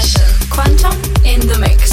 Session. Quantum in the mix.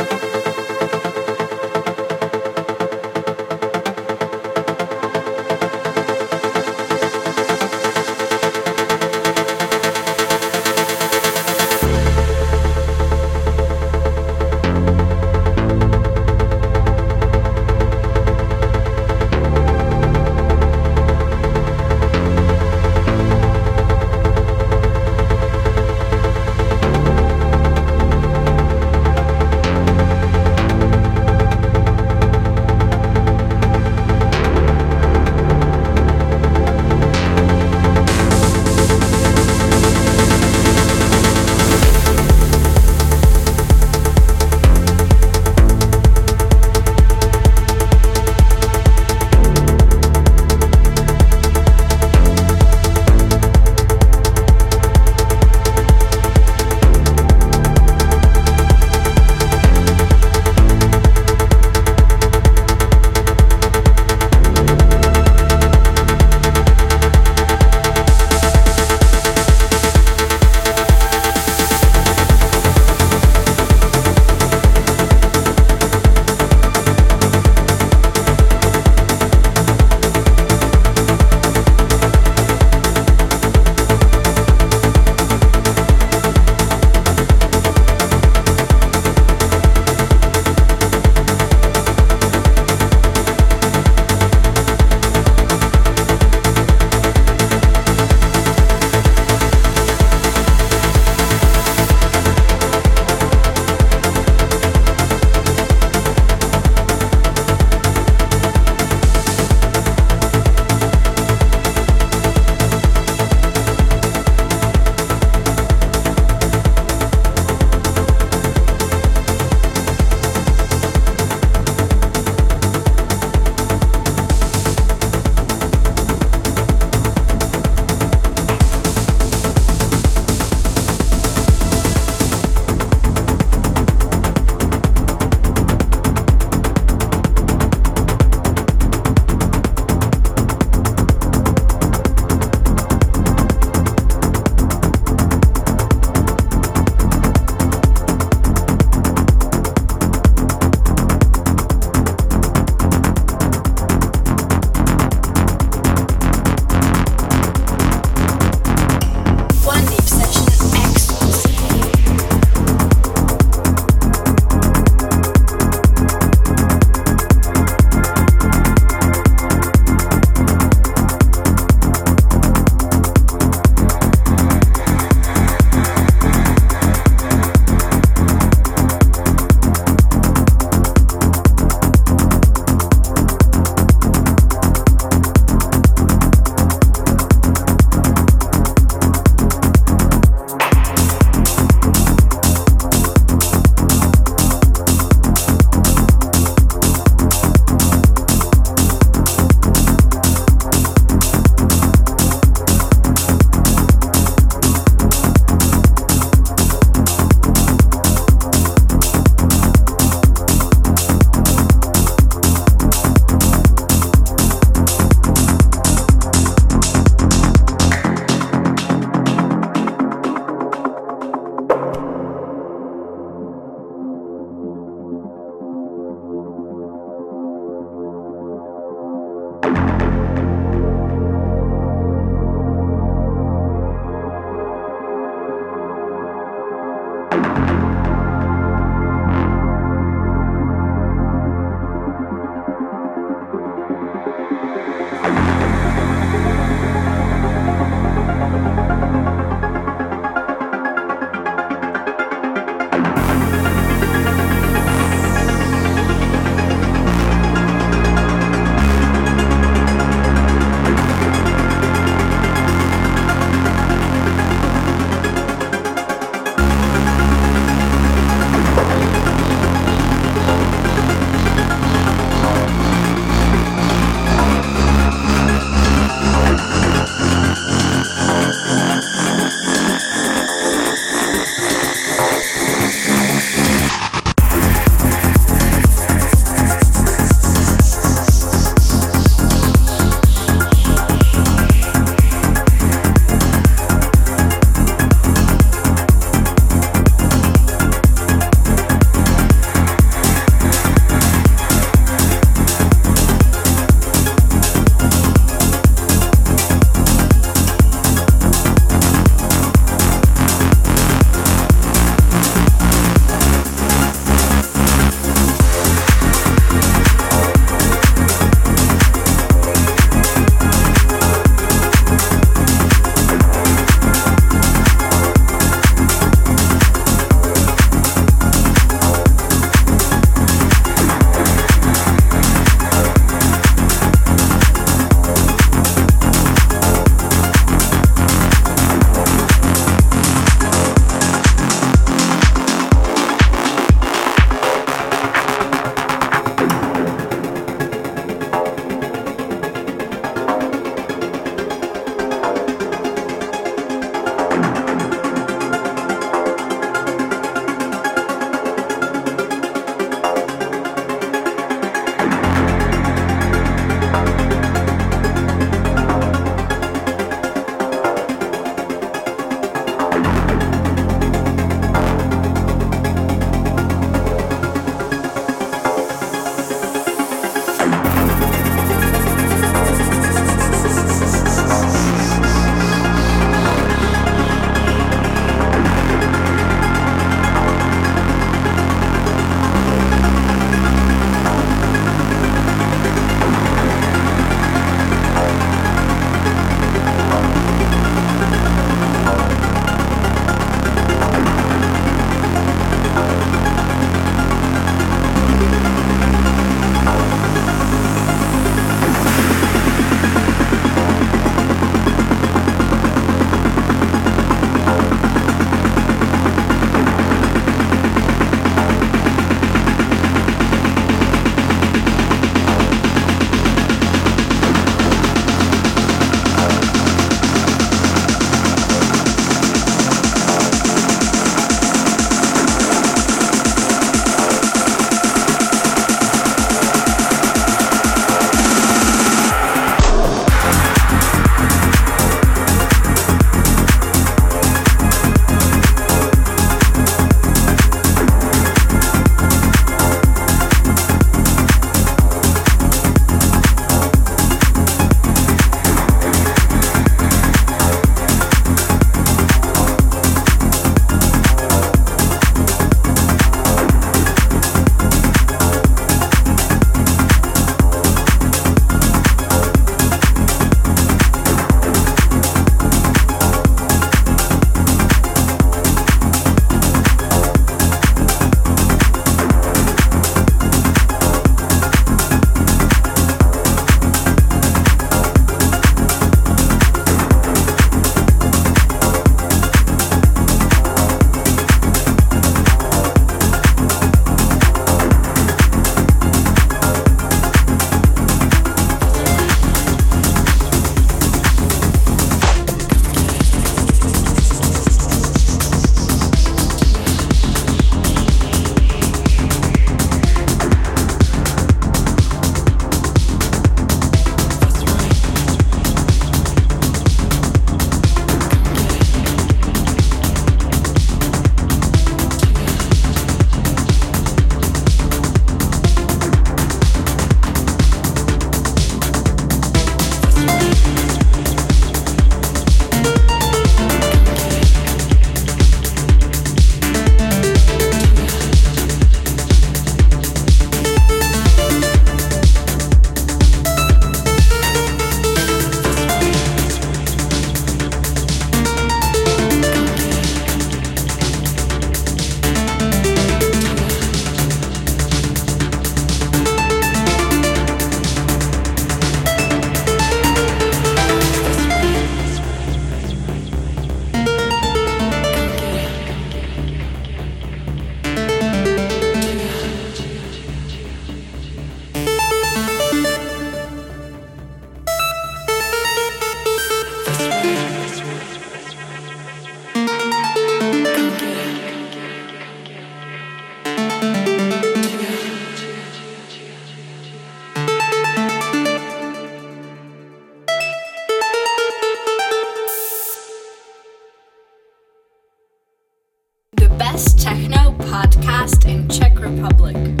Republic.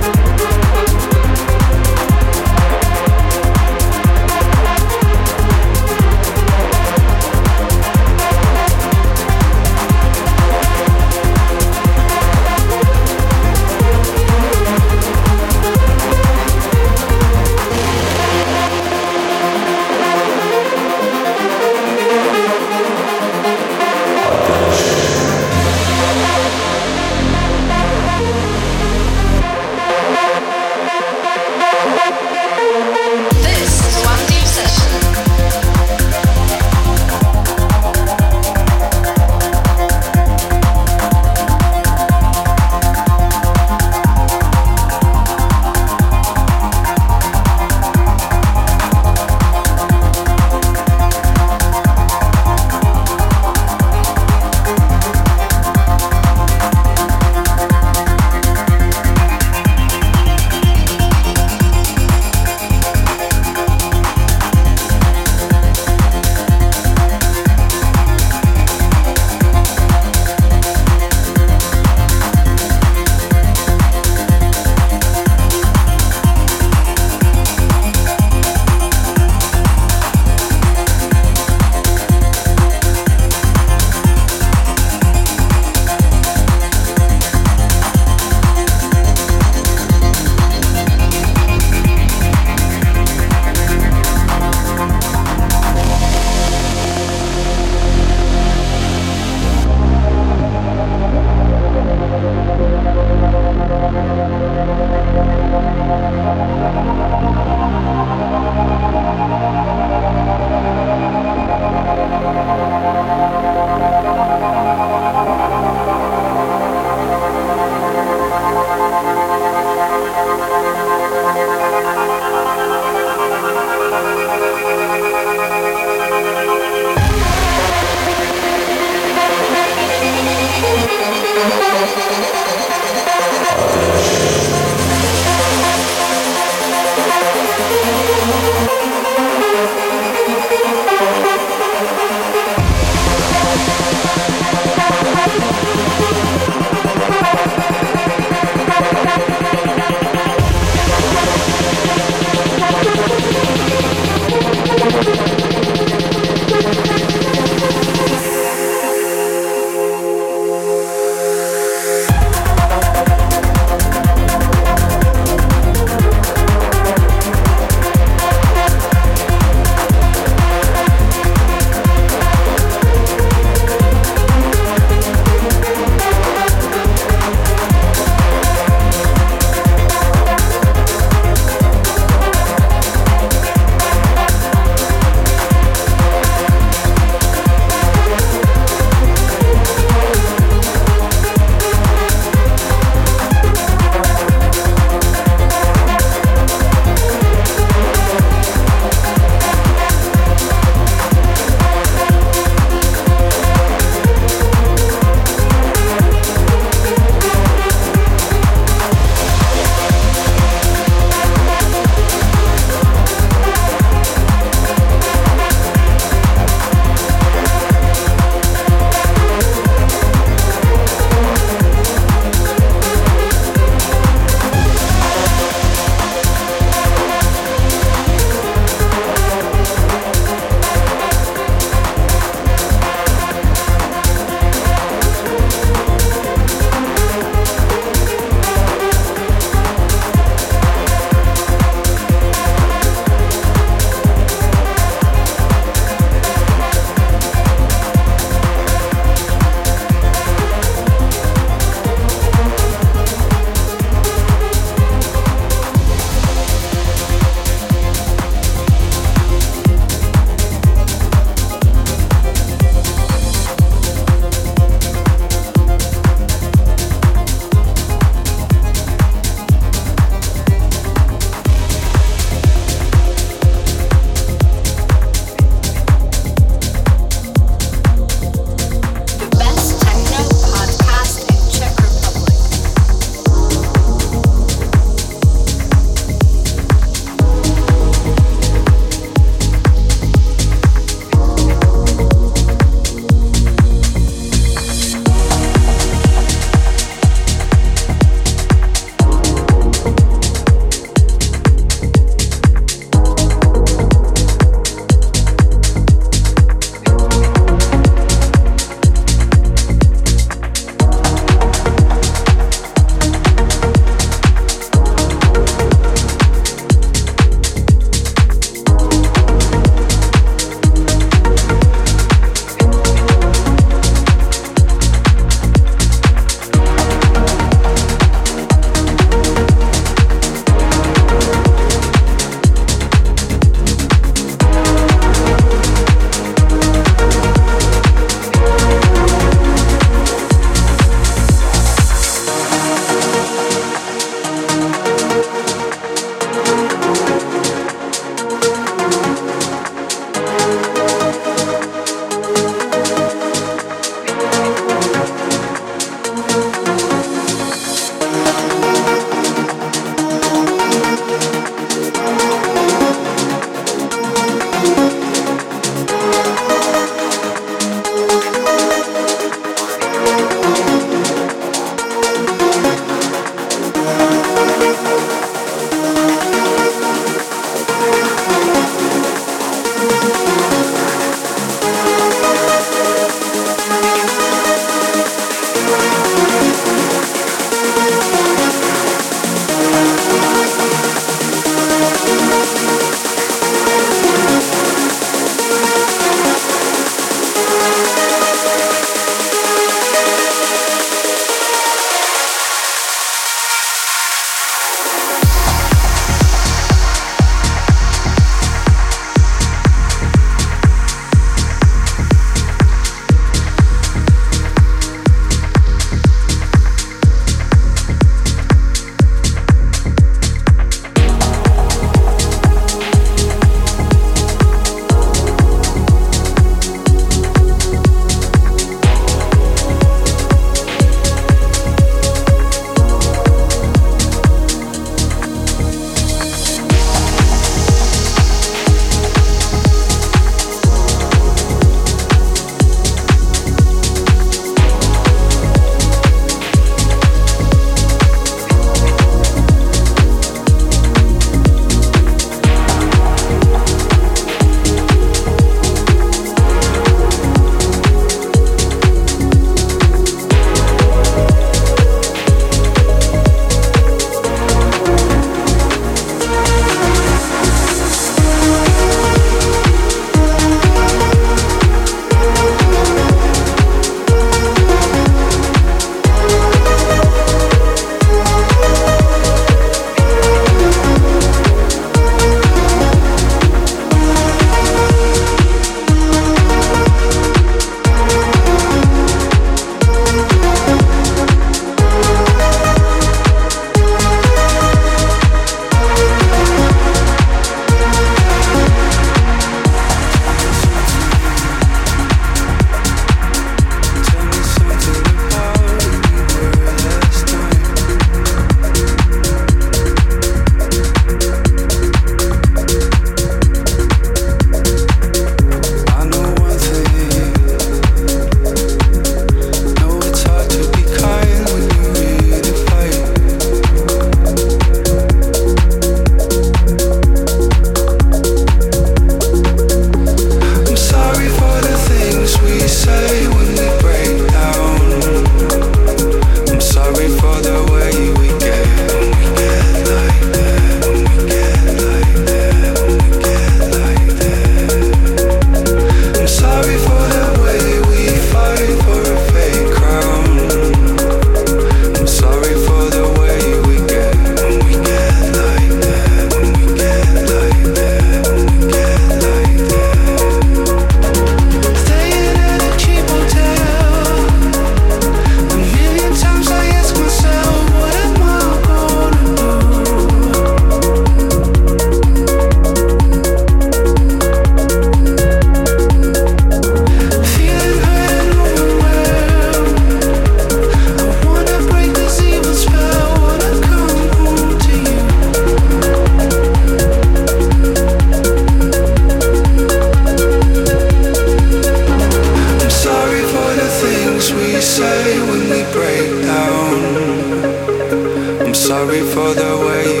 Sorry for the way